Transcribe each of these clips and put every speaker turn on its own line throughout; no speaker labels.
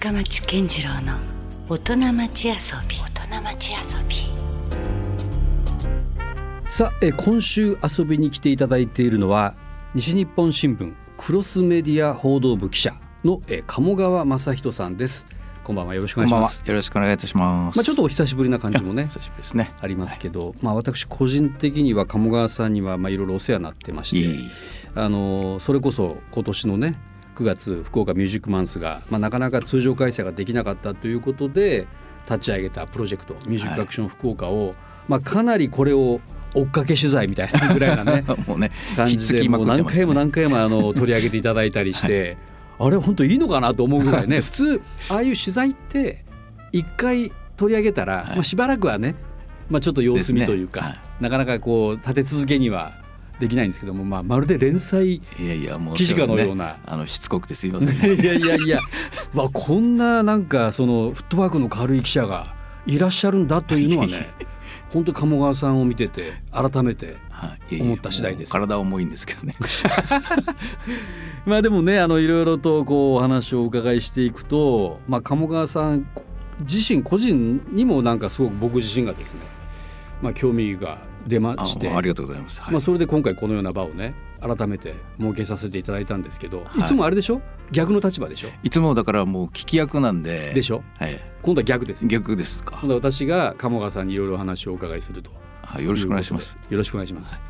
深町健次郎の大人町遊び。大人町遊び。
さあえ今週遊びに来ていただいているのは西日本新聞クロスメディア報道部記者のえ鴨川正人さんです。こんばんはよろしくお願いします。
よろしくお願いいたします。
まあちょっとお久しぶりな感じもね
久しぶりですね。
ありますけど、はい、まあ私個人的には鴨川さんにはまあいろいろお世話になってましてあのそれこそ今年のね9月福岡ミュージックマンスが、まあ、なかなか通常開催ができなかったということで立ち上げたプロジェクトミュージックアクション福岡を、はい、まあ、かなりこれを追っかけ取材みたいなぐらいなね もうね感じでもう何回も何回もあの取り上げていただいたりして、はい、あれ本当いいのかなと思うぐらいね普通ああいう取材って一回取り上げたら、はい、まあ、しばらくはね、まあ、ちょっと様子見というか、ね。はい、なかなかこう立て続けにはできないんですけども、まあ、まるで連載記事かのような、ね、
あのしつこくてすいません、
いやいやいやわこんななんかそのフットワークの軽い記者がいらっしゃるんだというのはね 本当鴨川さんを見てて改めて思った次第です。
体重いんですけどね。
まあでもねあのいろいろとこうお話をお伺いしていくと、まあ鴨川さん自身個人にもなんかすごく僕自身がですね、まあ興味が出まして。
ありがとうございます、
はい、まあ、それで今回このような場をね改めて設けさせていただいたんですけど、はい、いつもあれでしょ？逆の立場でしょ？
いつもだからもう聞き役なんで。
でしょ、はい、今度は逆です
逆ですか。
今度は私が鴨川さんにいろいろ話をお伺いすると、
はい、よろしくお願いします。
よろしくお願いします、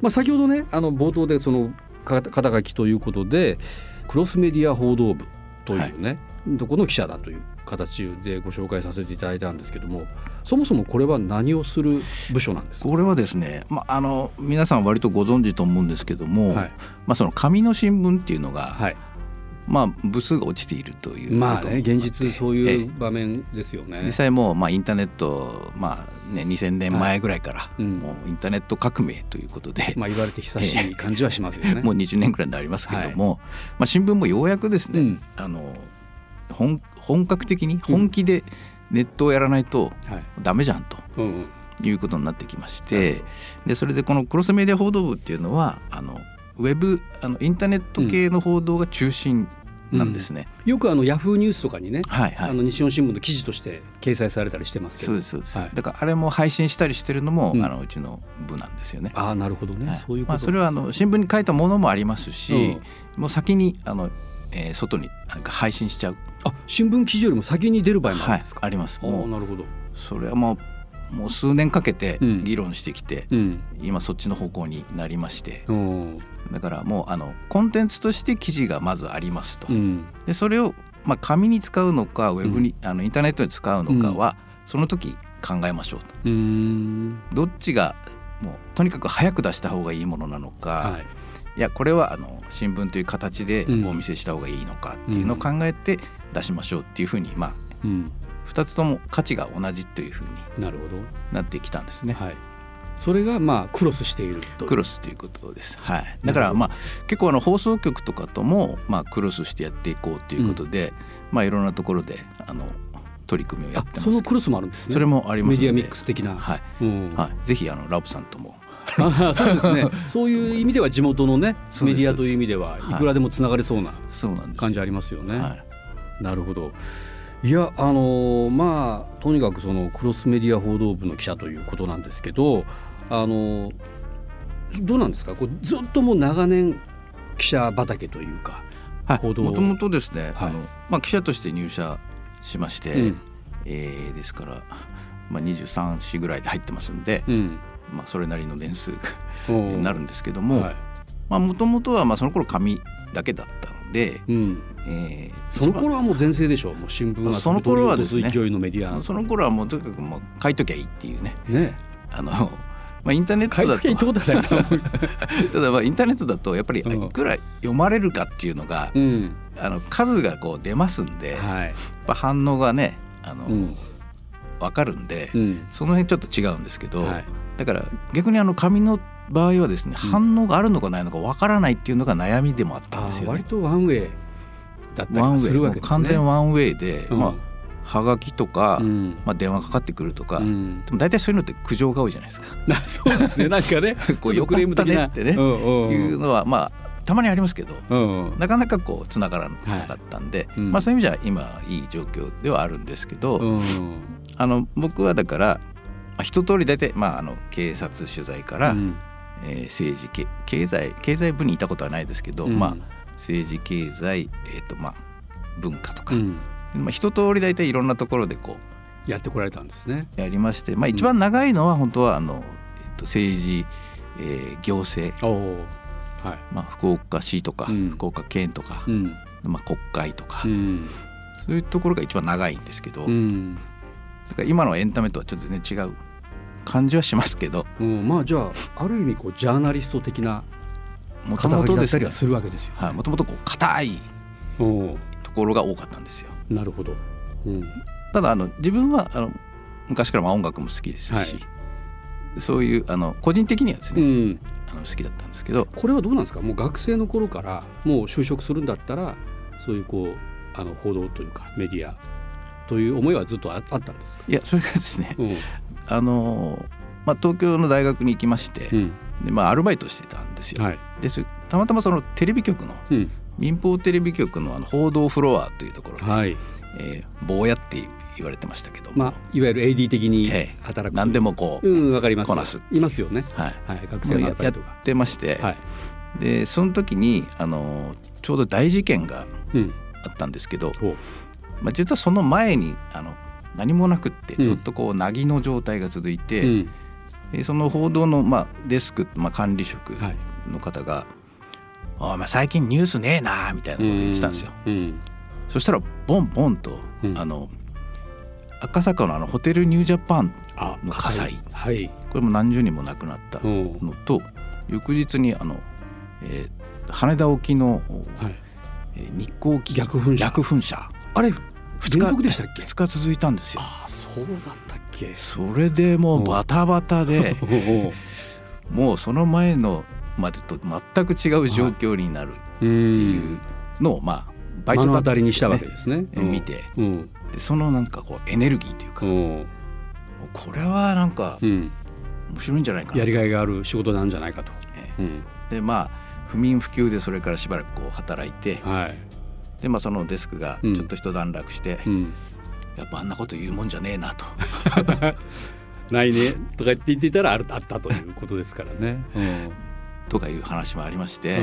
まあ、先ほどねあの冒頭でその肩書きということでクロスメディア報道部というね、とこの記者だという形でご紹介させていただいたんですけどもそもそもこれは何をする部署なんです
か？これはですね、まあ、あの皆さん割とご存知と思うんですけども、はい、まあ、その紙の新聞っていうのが、はい、まあ、部数が落ちているという
まあね現実そういう場面ですよね。
実際もう、まあ、インターネット、まあね、2000年前ぐらいから、はい。うん、もうインターネット革命ということで、
まあ、言われて久しい感じはしますよね。
もう20年ぐらいになりますけども、まあ、新聞もようやくですね、うん、あの本本格的に本気でネットをやらないとダメじゃんと。いうことになってきましてでそれでこのクロスメディア報道部っていうのはあのウェブあのインターネット系の報道が中心なんですね、
うん、よくあのヤフーニュースとかにね、はいはい、あの西日本新聞の記事として掲載されたりしてますけど。
そうですそうです、はい、だからあれも配信したりしてるのも、うん、あのうちの部なんですよね。
ああなるほどね、はい、そういうこと、まあ、
それはあの新聞に書いたものもありますし、うん、もう先にあのえー、外になんか配信しちゃう。
あ新聞記事よりも先に出る場合もあるんですか、
はい、あります。
もうなるほど。
それはもうもう数年かけて議論してきて、うん、今そっちの方向になりまして、うん、だからもうあのコンテンツとして記事がまずありますと、うん、でそれをまあ紙に使うのかウェブに、あのインターネットに使うのかは、その時考えましょうと。どっちがもうとにかく早く出した方がいいものなのか、はいいやこれはあの新聞という形でお見せした方がいいのかっていうのを考えて出しましょうっていうふうにまあ、うん、2つとも価値が同じというふうになってきたんですね。はい、
それがまあクロスしている
とクロスということです。はい。だからまあ結構あの放送局とかともまあクロスしてやっていこうということで、うん、まあいろんなところであの取り組みをやってます
そのクロスもあるんですね。
それもあります
メディアミックス的な。
はい。うん、はい。ぜひあのラブさんとも
あ そうですね。そういう意味では地元のねメディアという意味ではい。くらでもつながれそうな感じありますよね。はい、なるほど。いやあのまあとにかくそのクロスメディア報道部の記者ということなんですけどあのどうなんですか？こうずっともう長年記者畑というか、
はい、報道もともとですね、はい、あのまあ、記者として入社しまして、うん、えー、ですから、まあ、23歳ぐらいで入ってますんで、うんまあ、それなりの年数になるんですけどももともとはまあその頃紙だけだったので、うん。
えー、その頃はもう全盛でしょう。もう新聞が
その頃はですね。
勢いのメディア。
その頃はもうとにかくもう書いときゃいいっていうね。ね。あのまあ、インターネットだ
と
ただまあインターネットだとやっぱりいくら読まれるかっていうのが、うん、あの数がこう出ますんで、はい、やっぱ反応がねあの、うん、分かるんで、うん、その辺ちょっと違うんですけど、はい、だから逆にあの紙の場合はですね、反応があるのかないのかわからないっていうのが悩みでもあったんですよ、ね、
割とワンウェイだったりするわけですね。
完全ワンウェイで、うん、まあはがきとか、うん、まあ、電話かかってくるとか、うん、でも大体そういうのって苦情が多いじゃないですか。
そうですね。なんかね
こうよくれム的な。ってねいうのはまあたまにありますけど、うん、なかなかこうつながらなかったんで、はい、まあ、そういう意味じゃ今いい状況ではあるんですけど、うん、あの僕はだから、まあ、一通り大体、まあ、あの警察取材から、うん、えー、政治経済経済部にいたことはないですけど、まあ、政治経済、えーとまあ、文化とか、まあ、一通り大体いろんなところでこ
うやってこられたんですね。
やりまして、まあ、一番長いのは本当はあの、えっと、政治、えー、行政。はい。まあ、福岡市とか、うん、福岡県とか、うん、まあ、国会とか、うん、そういうところが一番長いんですけど、だから今のエンタメとはちょっと全然違う感じはしますけど、
まあじゃあある意味こうジャーナリスト的な肩書きだったりはするわけですよ。
もともと硬いところが多かったんですよ。
なるほど、
ただあの自分はあの昔からまあ音楽も好きですし、はい、そういうあの個人的にはですね、あの好きだったんですけど。
これはどうなんですか？もう学生の頃からもう就職するんだったらそういうこうあの報道というかメディアという思いはずっとあったんですか？
いやそれがですね、うん、あのまあ、東京の大学に行きまして、うん、でまあ、アルバイトしてたんですよ。はい、でたまたまそのテレビ局の、うん、民放テレビ局のあの報道フロアというところで、はい。えー、坊やって言われてましたけど
まあ、いわゆる AD 的に働く、
ええ、何でもこ
う、うん、わかりますこなすいますよね、はい、はい、学生の
やってまして、はい、でその時にあのちょうど大事件があったんですけど、う。ん、まあ、実はその前にあの何もなくってちょっとこうなぎの状態が続いて、うん、でその報道の、まあ、デスク、まあ、管理職の方が「はい、お前最近ニュースねえな」みたいなこと言ってたんですよ。うん、そしたらボンボンと、あの赤坂のあのホテルニュージャパンの火災。はい、これも何十人も亡くなったのと翌日にあの、えー、羽田沖の、はい。えー、日航機
逆噴射。
逆噴射。
あれ2日でしたっけ
2日続いたんですよ。
あそうだったっけ？
それでもうバタバタで もうその前のまでと全く違う状況になるっていうのをまあ
バイトだったりにしたわけですね、
見て、うん、そのなんかこうエネルギーというかこれはなんか面白いんじゃないかな、
やりがいがある仕事なんじゃないかと。
えでまあ不眠不休でそれからしばらくこう働いて、はい、でまあそのデスクがちょっと一段落して、うん、やっぱあんなこと言うもんじゃねえなと。
ないねとか言って言ってたらあったということですからね。うん、
とかいう話もありまして、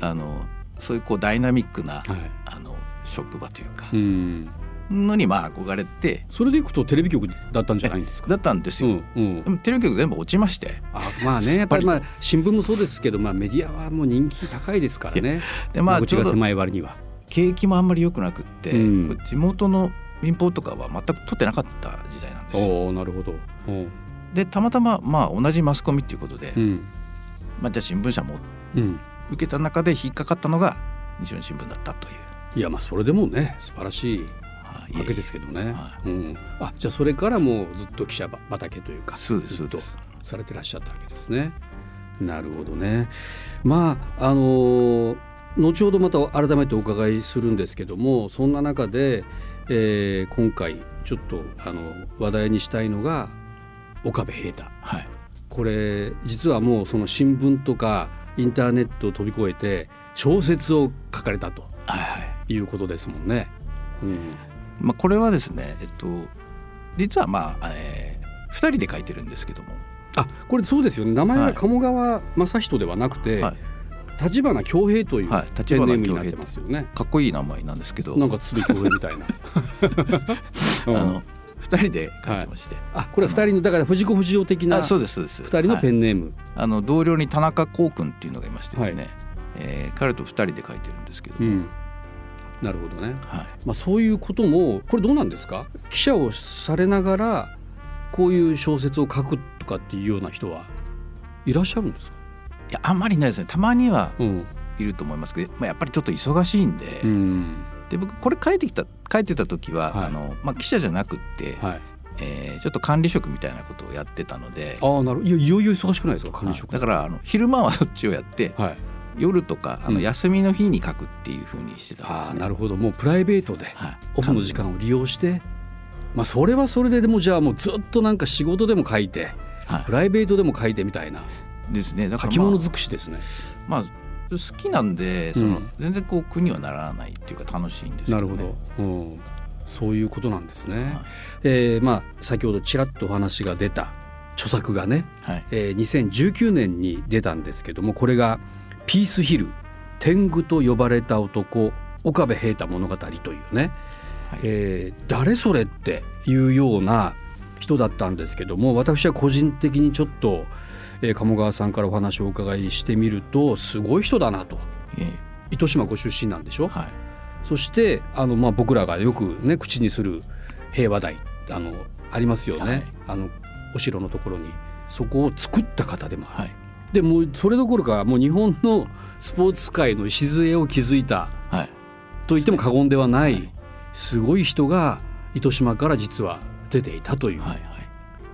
あのそういうこうダイナミックな、はい、あの職場というか、うん、のにまあ憧れて
それでいくとテレビ局だったんじゃないんですか？
だったんですよ、うんうん、でもテレビ局全部落ちまして。
あまあねやっぱり まあ新聞もそうですけど、まあ、メディアはもう人気高いですからね。でまあ口が狭い割には
景気もあんまり良くなくって、うん、地元の民放とかは全く取ってなかった時代なんですよ。
おなるほど。
でたまたままあ同じマスコミっていうことで、うん、まあ、じゃあ新聞社も受けた中で引っかかったのが西日本新聞だったという。
いやまあそれでもね素晴らしいわけですけどね、はい、うん、あじゃあそれからもうずっと記者畑というかずっとされてらっしゃったわけですね。なるほどね。まああの後ほどまた改めてお伺いするんですけどもそんな中で、えー、今回ちょっとあの話題にしたいのが岡部平太、はい、これ実はもうその新聞とかインターネットを飛び越えて小説を書かれたと。いうことですもんね。
うん、まあ、これはですね、えっと、実はまあ、えー、2人で書いてるんですけども。
あこれそうですよね。名前は鴨川正人ではなくて、はい立花恭平というペンネームになってますよね、
かっこいい名前なんですけど。
なんか鶴恭平みたいな。
あの二人で書いてまして、はい、
あこれは二人のだから藤子不二雄的な
そうですそうです。
二人のペンネーム、はい、
あの同僚に田中光君っていうのがいましてですね、はい、えー、彼と二人で書いてるんですけど、うん。
なるほどね、はい。まあ、そういうこともこれどうなんですか？記者をされながらこういう小説を書くとかっていうような人はいらっしゃるんですか？
いやあんまりないですね。たまにはいると思いますけど、まあ、やっぱりちょっと忙しいんでうん、で僕これ書いてきた書いてた時は、はい、あのまあ、記者じゃなくって、はい。えー、ちょっと管理職みたいなことをやってたので
あなるいやいよいよ忙しくないですか？管理職。
だからあの昼間はそっちをやって、はい、夜とかあの休みの日に書くっていうふうにしてたんです、
ね、なるほど。もうプライベートでオフの時間を利用して、まあ、それはそれででもじゃあもうずっとなんか仕事でも書いて、はい、プライベートでも書いてみたいな
ですね。
だから、まあ、書き物尽くしですね。
まあ好きなんでその、全然こう苦にはならないっていうか楽しいんです
よね。なるほど、うん。そういうことなんですね。はい、えー、まあ先ほどちらっとお話が出た著作がね、はい、えー、2019年に出たんですけどもこれが「ピースヒル天狗と呼ばれた男岡部平太物語」というね、はい、えー、誰それっていうような人だったんですけども私は個人的にちょっと、えー、鴨川さんからお話をお伺いしてみるとすごい人だなと、えー、糸島ご出身なんでしょ、はい、そしてあの、まあ、僕らがよく、ね、口にする平和台あのありますよね、はい、あのお城のところに。そこを作った方でもある。はい、でもそれどころかもう日本のスポーツ界の礎を築いた、はい、と言っても過言ではない、すごい人が糸島から実は出ていたという、はいはい、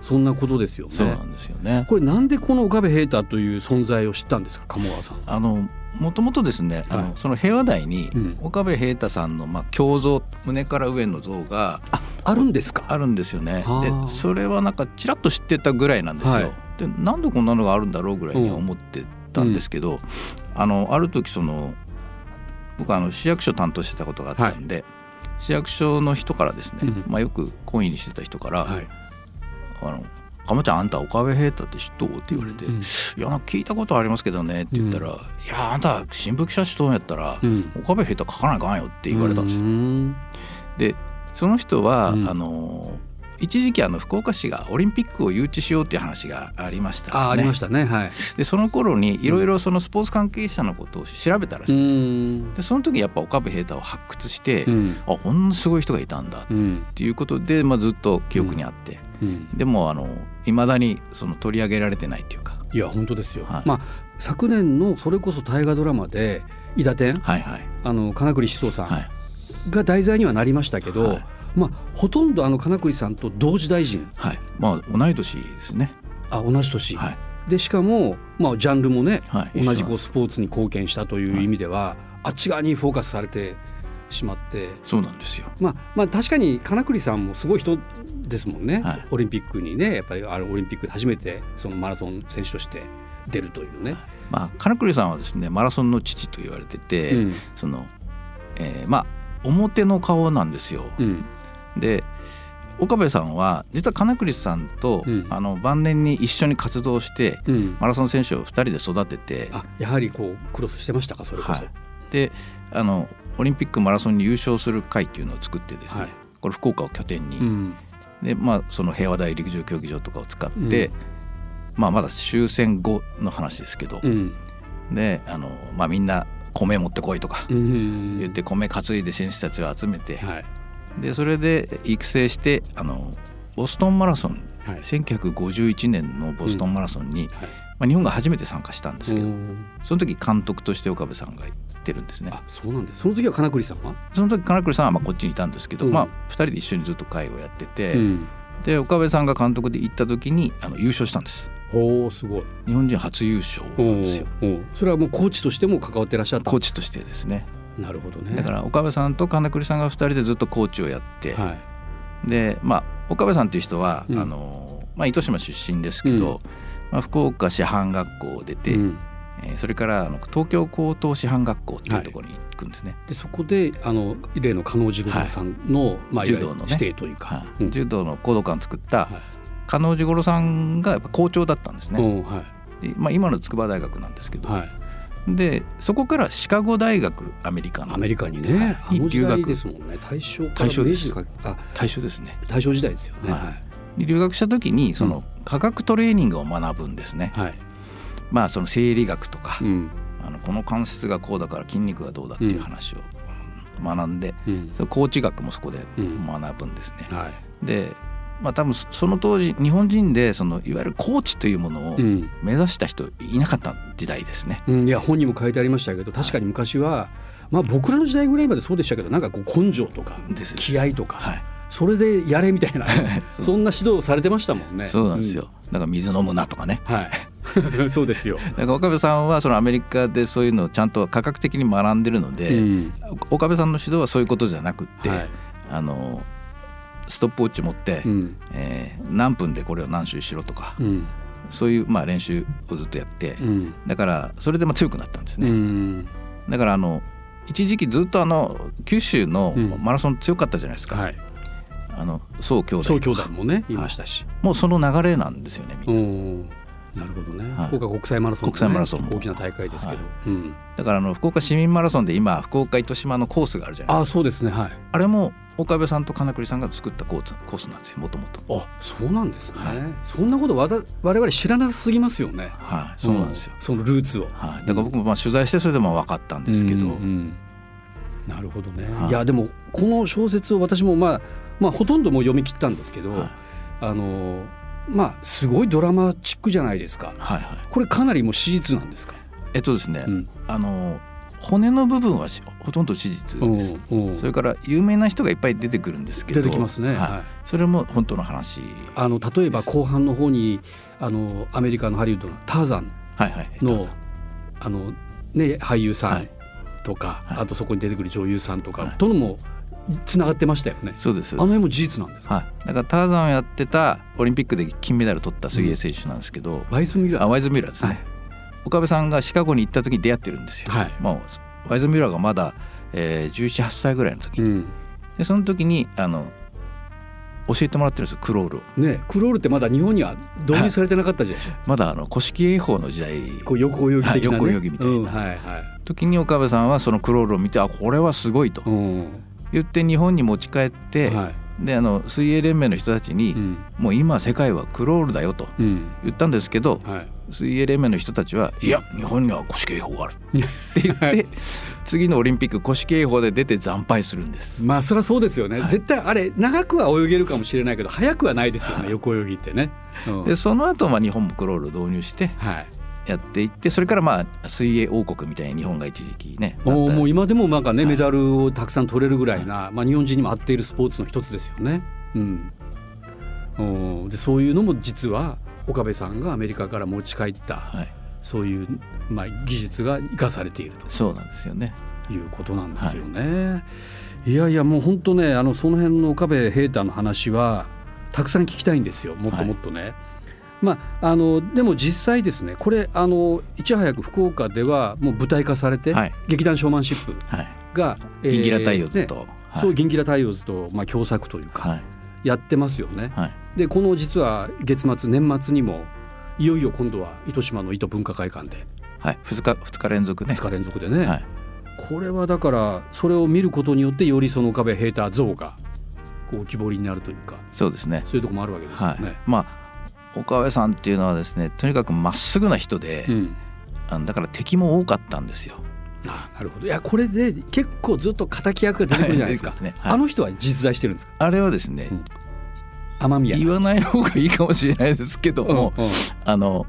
そんなことですよね。
そうなんですよね。
これなんでこの岡部平太という存在を知ったんですか？鴨川さん。
あのもともとですね、はい、あのその平和台に岡部平太さんのまあ胸像胸から上の像が
ああるんですか？
あるんですよね。でそれはなんかちらっと知ってたぐらいなんですよ。はい、でなんでこんなのがあるんだろうぐらいに思ってたんですけど、うん、あのある時その僕あの市役所担当してたことがあったんで、はい、市役所の人からですね、うん、まあ、よく懇意にしてた人から、はい、あの亀ちゃんあんた岡部平太って知っとう?」って言われて「うん、いや聞いたことありますけどね」って言ったら「うん、いやあんた新聞記者しとんやったら、うん、岡部平太書かないかんよ」って言われたんですよ。でその人は、あの一時期あの福岡市がオリンピックを誘致しようっていう話がありました、ね、
あありましたね。はい。
でその頃にいろいろそのスポーツ関係者のことを調べたらしい。ん。ですでその時やっぱ岡部平太を発掘して、うん、あこんなすごい人がいたんだっていうことで、まあ、ずっと記憶にあって、うん、でもあのいまだにその取り上げられてないっていうか。
いや本当ですよ、はい、まあ昨年のそれこそ大河ドラマで「伊田天」はいはい、あの金栗志宗さんが題材にはなりましたけど、はいまあ、ほとんどあの金栗さんと同時大臣、
はい。まあ、同い年ですね。
あ同じ年、はい、でしかも、まあ、ジャンルもね、はい、同じこうスポーツに貢献したという意味では、はい、あっち側にフォーカスされてしまって。
そうなんですよ、
まあまあ、確かに金栗さんもすごい人ですもんね、はい、オリンピックにねやっぱりあのオリンピックで初めてそのマラソン選手として出るというね。
まあ、金栗さんはですねマラソンの父と言われてて、うん、そのえー、まあ表の顔なんですよ。うんで岡部さんは実は金栗さんと、うん、あの晩年に一緒に活動して、うん、マラソン選手を2人で育てて
あやはりこうクロスしてましたかそれこそ。はい、
であのオリンピックマラソンに優勝する会っていうのを作ってですね、はい、これ福岡を拠点に、うん、でまあ、その平和大陸上競技場とかを使って、まあ、まだ終戦後の話ですけど、であの、まあ、みんな米持ってこいとか言って米担いで選手たちを集めて。はいでそれで育成してあのボストンマラソン、はい、1951年のボストンマラソンに、うんはい、まあ、日本が初めて参加したんですけどその時監督として岡部さんが行ってるんですね。
あそうなんです。その時は金栗さんは？
その時金栗さんはまあこっちにいたんですけど、うん、まあ、2人で一緒にずっと会をやってて、うん、で岡部さんが監督で行った時にあの優勝したんです。
おすごい。
日本人初優勝なんですよ。
それはもうコーチとしても関わってらっしゃった
コーチとしてですね
なるほどね。
だから岡部さんと金栗さんが2人でずっとコーチをやって、はい、でまあ岡部さんっていう人は、うん、あのまあ、糸島出身ですけど、うん、まあ、福岡師範学校を出て、うん、えー、それからあの東京高等師範学校っていうところに行くんですね。はい、
でそこであの例の加納治五郎さんの、はい、まあ、柔道の、ね、指定というか、
柔道の講道館作った加納治五郎さんがやっぱ校長だったんですね。はい、でまあ、今の筑波大学なんですけど、はいでそこからシカゴ大学アメリカの
アメリカにね、はい、留学。ですもんね。大正
大正です。あ大正ですね。
大正時代ですよね、は
い、留学した時にその科学トレーニングを学ぶんですね、はい、まあその生理学とか、うん、あのこの関節がこうだから筋肉がどうだっていう話を学んで、うん、そのコーチ学もそこで学ぶんですね、はい、でまあ、多分その当時日本人でそのいわゆるコーチというものを目指した人いなかった時代ですね。
うん、いや本にも書いてありましたけど確かに昔は、まあ、僕らの時代ぐらいまでそうでしたけどなんかこう根性とか気合とか、はい、それでやれみたいな そんな指導されてましたもんね。
そうなんですよ、うん、なんか水飲むなとかね。
はい。そうですよ。
なんか岡部さんはそのアメリカでそういうのをちゃんと科学的に学んでるので、うん、岡部さんの指導はそういうことじゃなくって、はい、あのストップウォッチ持って、うん、えー、何分でこれを何周しろとか、うん、そういうまあ練習をずっとやって、うん、だからそれでも強くなったんですね。だからあの一時期ずっとあの九州のマラソン強かったじゃないですか。はい、あの宋兄弟
宋兄弟もねいましたし、
はい、もうその流れなんですよねみ
んな。なるほどね、はい、福岡国際マラソン、
ね、国際マラソン
大きな大会ですけど、はい。うん、
だからあの福岡市民マラソンで今福岡糸島のコースがあるじゃないですか。
あそうですね。はい。
あれも岡部さんと金栗さんが作ったコースコースなんですよもともと
あそうなんですね、はい、そんなことわた我々知らなすぎますよね。
はい。そうなんですよ、
うん、そのルーツを、
はい、だから僕もまあ取材してそれでも分かったんですけど、うんうん、
なるほどね、はい、いやでもこの小説を私もまあまあほとんども読み切ったんですけど、はい、あのまあすごいドラマチックじゃないですか、はいはい、これかなりもう史実なんですか？
えっとですね、うん、あの骨の部分はほとんど史実です。それから有名な人がいっぱい出てくるんですけど。
出てきますね、
はい、それも本当の話。
あの例えば後半の方にあのアメリカのハリウッドのターザンの、はいはい、あのね俳優さんとか、はい、あとそこに出てくる女優さんとか、とのもつながってましたよね。
そうです。あ
の辺も事実なんですか？は
い。だからターザンをやってたオリンピックで金メダル取った水泳選手なんですけど、うん、
ワイズミラー。
あワイズミラーですね。はい、岡部さんがシカゴに行った時に出会ってるんですよ。はい。もうワイズミラーがまだ、えー、17、8歳ぐらいの時に、うん、でその時にあの教えてもらってるんですよクロールを。
ねクロールってまだ日本には導入されてなかったじゃない、
はい、まだあの古式泳法の時代
こう横泳ぎ的な、ね、
横泳ぎみたいな、うん、はいはい、時に岡部さんはそのクロールを見てあこれはすごいと。うん言って日本に持ち帰って、はい、であの水泳連盟の人たちに、うん、もう今世界はクロールだよと言ったんですけど、はい、水泳連盟の人たちはいや。日本には古式泳法があるって 言って、次のオリンピック古式泳法で出て惨敗するんです。
まあそれはそうですよね、絶対あれ長くは泳げるかもしれないけど速くはないですよね、横泳ぎってね、
うん、でその後まあ日本もクロールを導入して、はいやっていってそれからまあ水泳王国みたいに日本が一時期ね
もう今でもなんかね、メダルをたくさん取れるぐらいな、まあ、日本人にも合っているスポーツの一つですよね。うん、でそういうのも実は岡部さんがアメリカから持ち帰った、はい、そういう、まあ、技術が生かされていると。
そうなんですよね。
いうことなんですよね。はい、いやいやもう本当ねあのその辺の岡部平太の話はたくさん聞きたいんですよ。もっともっとね。はいまあ、あのでも実際ですねこれあのいち早く福岡ではもう舞台化されて、はい、劇団ショーマンシップが、はい、
ギンギラ太陽図と、ね
はい、そうギンギラ太陽図と、まあ、共作というか、やってますよね。でこの実は月末年末にもいよいよ今度は糸島の糸文化会館で、
はい、2, 日2日連続ね
2日連続でね、はい、これはだからそれを見ることによってよりその壁平太像がこう浮き彫りになるというか
そうですね。
そういうところもあるわけですよね。
まあ岡部さんっていうのはですねとにかくまっすぐな人で、うん、だから敵も多かったんですよ。
あなるほど。いやこれで結構ずっと敵役が出てくるじゃないですか。ねはい、あの人は実在してるんですか？
あれはですね、うん、
雨宮
言わない方がいいかもしれないですけども、うんうん、あの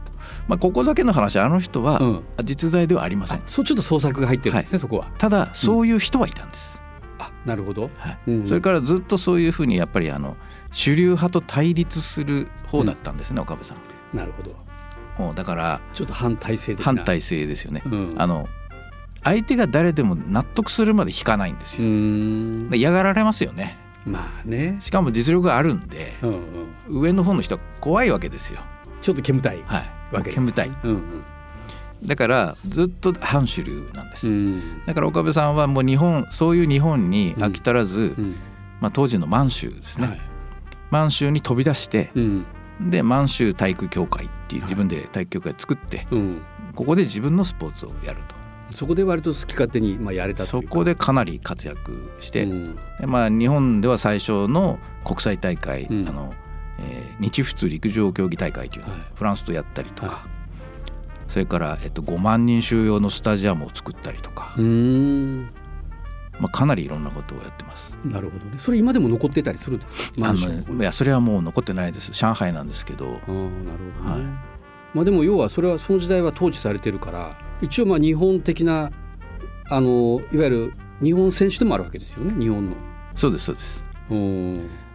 まあ、ここだけの話あの人は実在ではありません、
そうちょっと創作が入ってるんですね、はい、そこは。
ただそういう人はいたんです、
あなるほど、
はい。うんうん、それからずっとそういうふうにやっぱりあの主流派と対立する方だったんですね、うん、岡部さん。
なるほど
もうだから
ちょっと反体制
反体制ですよね。うん、あの相手が誰でも納得するまで引かないんですよ。嫌がられますよね。
まあね。
しかも実力があるんで、うんうん、上の方の人は怖いわけですよ。
ちょっと煙たい
わけです、煙たい。うんうんだからずっと反主流なんです、だから岡部さんはもう日本そういう日本に飽き足らず、うんうん、まあ、当時の満州ですね、はい、満州に飛び出して、うん、で満州体育協会っていう自分で体育協会を作って、はい、ここで自分のスポーツをやると。
そこで割と好き勝手にまあやれた
そこでかなり活躍して、うん、まあ、日本では最初の国際大会、うん、あのえー、日仏陸上競技大会というのをフランスとやったりとか、はい、それから、えっと、5万人収容のスタジアムを作ったりとかまあ、かなりいろんなことをやってます。
なるほどね。それ今でも残ってたりするんですか？
あのいやそれはもう残ってないです。上海なんですけど。あなるほどね。
はい、まあでも要はそれはその時代は統治されてるから一応まあ日本的なあのいわゆる日本選手でもあるわけですよね日本の。
そうですそうです。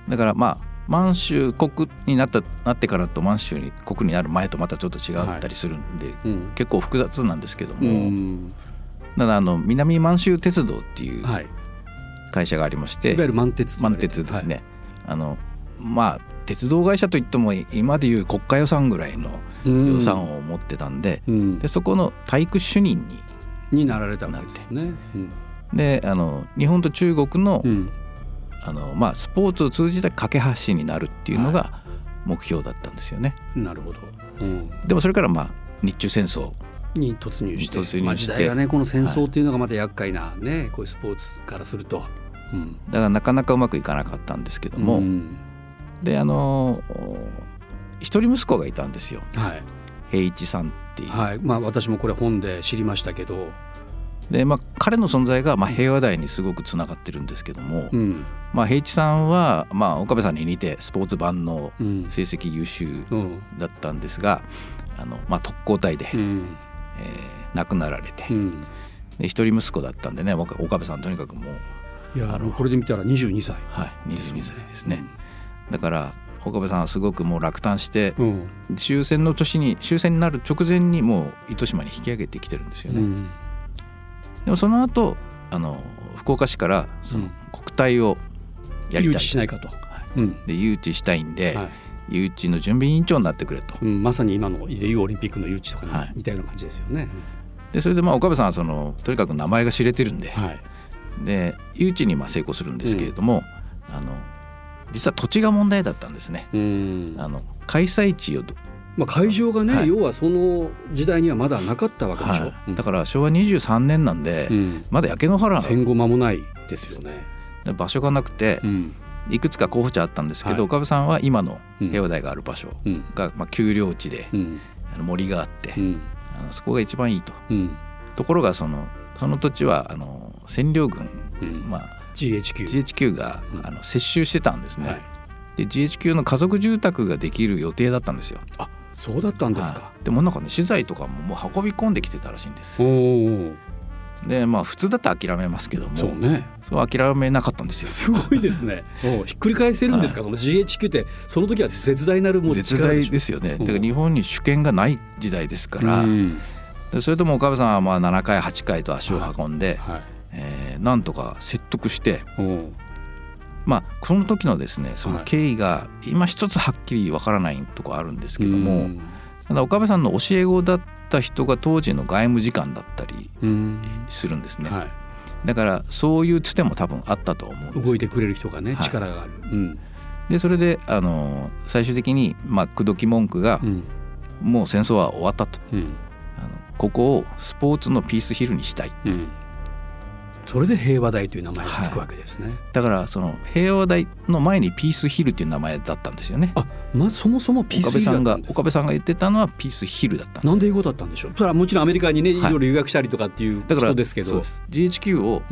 だからまあ満州国になったなってからと満州に国になる前とまたちょっと違ったりするんで、はいうん、結構複雑なんですけども、うん、だからあの南満州鉄道っていう会社がありまして、
い、わゆる満鉄
満鉄ですね、はい、あのまあ鉄道会社といっても今でいう国家予算ぐらいの予算を持ってたんでうん、でそこの体育主任に
になられたわけですね。
であの日本と中国の,、あのまあ、スポーツを通じた架け橋になるっていうのが目標だったんですよね。
はい、なるほど、
うん、でもそれからまあ日中戦争
に突入してして、まあ、時代がねこの戦争っていうのがまた厄介なね、はい、こういうスポーツからすると、
うん、だからなかなかうまくいかなかったんですけども、うん、であの一人息子がいたんですよ、はい、平一さんっていう、
はい。まあ、私もこれ本で知りましたけど。
で、まあ、彼の存在がまあ平和台にすごくつながってるんですけども、うん、まあ、平一さんは、まあ、岡部さんに似てスポーツ版の成績優秀だったんですが、うん、あのまあ、特攻隊で、うん、えー、亡くなられて、うん、で一人息子だったんでね岡部さんとにかくも
ういやあのこれで見たら22歳、
はい、22歳ですね。だから岡部さんはすごくもう落胆して、終戦の年に終戦になる直前にもう糸島に引き上げてきてるんですよね。でもその後あの福岡市からその国体をやりたい、誘致
しないかと、
うん、で誘致したいんで、はい、誘致の準備委員長になってくれと、
うん、まさに今のでいうオリンピックの誘致とかに似たような感じですよね。はい、
でそれでまあ岡部さんはそのとにかく名前が知れてるんで、はい、で誘致にまあ成功するんですけれども、うん、あの実は土地が問題だったんですね。あの開催地を
まあ、会場がね、はい、要はその時代にはまだなかったわけでしょ、は
い、だから昭和23年なんで、うん、まだ焼け野原
戦後間もないですよね。
場所がなくて、うん、いくつか候補地あったんですけど、はい、岡部さんは今の平和台がある場所が、まあ、丘陵地で、あの森があって、あのそこが一番いいと、ところがそのその土地はあの占領軍、
まあ、GHQ,
GHQ が、あの接収してたんですね、で GHQ の家族住宅ができる予定だったんですよ。
あそうだったんですか、は
い、でもなんかね資材とかももう運び込んできてたらしいんですでまあ普通だったら諦めますけども。
そうね。
そう諦めなかったんですよ。
すごいですね。ひっくり返せるんですか、はい、その GHQ ってその時は絶大なるも
う絶大ですよね。だから日本に主権がない時代ですから、でそれとも岡部さんはまあ7回8回と足を運んで、はい。はい、えー、なんとか説得してまあ、この時のですねその経緯が今一つはっきりわからないとこあるんですけども、ただ岡部さんの教え子だった人が当時の外務次官だったりするんですね。だからそういうつても多分あったと思うんです。
動いてくれる人がね、はい、力がある。うん、
でそれであの最終的に、まあ、口説き文句が、うん、もう戦争は終わったと、うん、あのここをスポーツのピースヒルにしたい、うん
それで平和台という名前がつくわけですね、はい、
だからその平和台の前にピースヒルっていう名前だったんですよね。
あまあそもそもピースヒルだ
岡部さんが言ってたのはピースヒルだった。
なんで英語だったんでしょう？それはもちろんアメリカにね、い、ろいろ留学したりとかっていう人ですけど。
GHQ を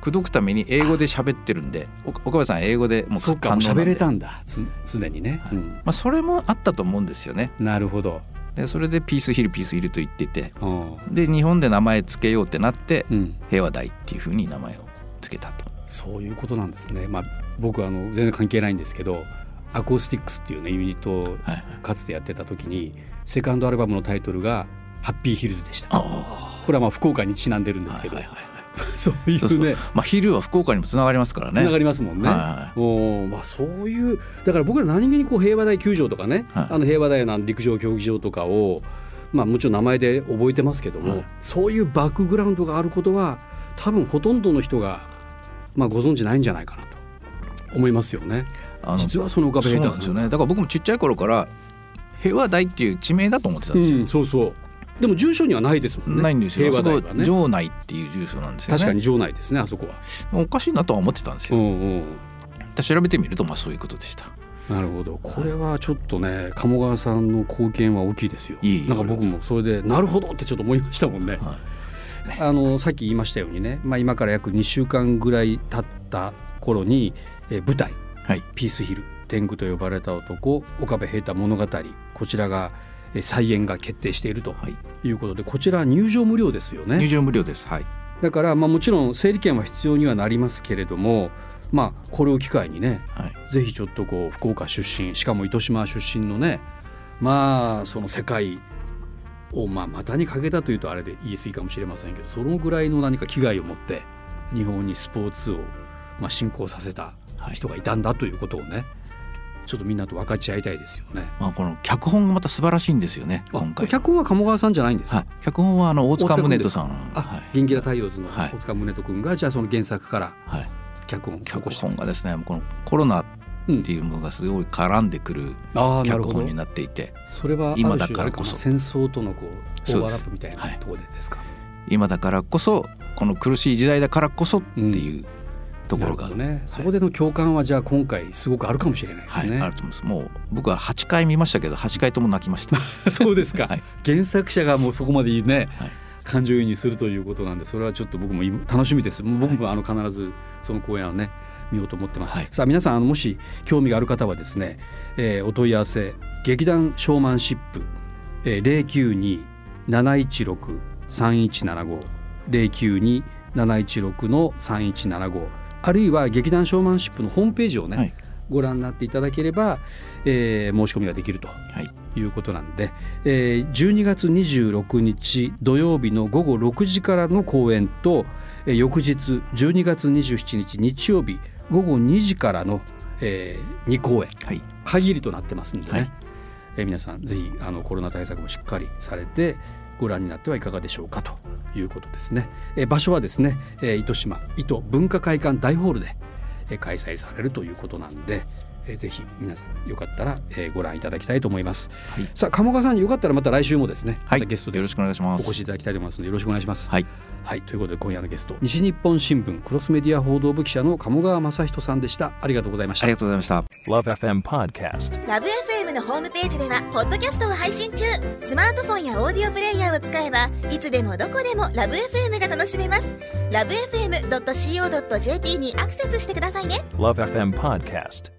口説くために英語で喋ってるんで岡部さん英語で
もうそうか喋れたんだ。すでにね、
はい。うん、まあ、それもあったと思うんですよね。
なるほど
でそれでピースヒルピースヒルと言っててで日本で名前つけようってなって、うん、平和台っていうふうに名前をつけたと。
そういうことなんですね、まあ、僕あの全然関係ないんですけどアコースティックスっていうねユニットをかつてやってた時に、セカンドアルバムのタイトルが「ハッピーヒルズ」でした。これはまあ福岡にちなんでるんですけど、はいはいはい そういうね。
まあ、ヒルは福岡にもつながりますからね。
つながりますもんね、はい、おまあ、そういうだから僕ら何気にこう平和台球場とかね、はい、あの平和台の陸上競技場とかを、まあ、もちろん名前で覚えてますけども、はい、そういうバックグラウンドがあることは多分ほとんどの人がまあ、ご存知ないんじゃないかなと思いますよね。実はその岡部平太
さん、ね、だから僕もちっちゃい頃から平和台っていう地名だと思ってたんですよ。うん、
そうそうでも住所にはないですもんね。
ないんですよ。平和台はね。城内っていう住所なんですよね。
確かに城内ですねあそこは。
おかしいなとは思ってたんですよ。うんうん、調べてみるとまあそういうことでした。
なるほどこれはちょっとね鴨川さんの貢献は大きいですよ。いいなんか僕もそれでなるほどってちょっと思いましたもんね。はいね。あのさっき言いましたようにね、まあ、今から約2週間ぐらい経った頃に、えー、舞台、はい、ピースヒル天狗と呼ばれた男岡部平太物語こちらが再演が決定しているとい。うことで、こちら入場無料ですよね。
入場無料です、はい、
だから、まあ、もちろん整理券は必要にはなりますけれども、まあ、これを機会にね、はい、ぜひちょっとこう福岡出身しかも糸島出身のねまあその世界をまあ股にかけたというとあれで言い過ぎかもしれませんけどそのぐらいの何か危害を持って日本にスポーツをまあ進行させた人がいたんだということをねちょっとみんなと分かち合いたいですよね。
まあこの脚本がまた素晴らしいんですよね。今回。
脚本は鴨川さんじゃないんですか？はい、
脚本はあの大塚宗人さん。
はい。銀ギラ太陽図の大塚宗人君が、じゃあその原作から脚本
脚本がですね、このコロナっていうのがすごい絡んでくる脚本になっていて、
それは今だからこそ戦争とのこうオーバーラップみたいなところでですか？
今だからこそこの苦しい時代だからこそっていうところが、
ね、そこでの共感はじゃあ今回すごくあるかもしれないですね、
はい、あると思います。もう僕は8回見ましたけど8回とも泣きました。
そうですか、はい、原作者がもうそこまでね、はい、感情移入するということなんでそれはちょっと僕も楽しみです。僕もあの必ずその公演をね見ようと思ってます、さあ皆さんあのもし興味がある方はですね、えー、お問い合わせ劇団ショーマンシップ、えー、092-716-3175 092-716の3175あるいは劇団ショーマンシップのホームページをね、はい、ご覧になっていただければ、えー、申し込みができるとい。うことなんで、はい、えー、12月26日土曜日の午後6時からの公演と、えー、翌日12月27日日曜日午後2時からの、えー、2公演、はい、限りとなってますんでね、はい、えー、皆さんぜひあのコロナ対策もしっかりされてご覧になってはいかがでしょうかということですね。え場所はですね、え糸島糸文化会館大ホールで、え開催されるということなんで、えぜひ皆さんよかったら、えご覧いただきたいと思います。はい、さあ鴨川さんよかったらまた来週もですね、
はい、
ゲストで
よろしくお願いします。
お越しいただきたいと思いますのでよろしくお願いします。
はい。
はい、ということで今夜のゲスト西日本新聞クロスメディア報道部記者の鴨川雅人さんでした。ありがとうございました。
ありがとうございました。
LoveFM Podcast。LoveFM のホームページではポッドキャストを配信中。スマートフォンやオーディオプレイヤーを使えばいつでもどこでも LoveFM が楽しめます。LoveFM.co.jp にアクセスしてくださいね。LoveFM Podcast。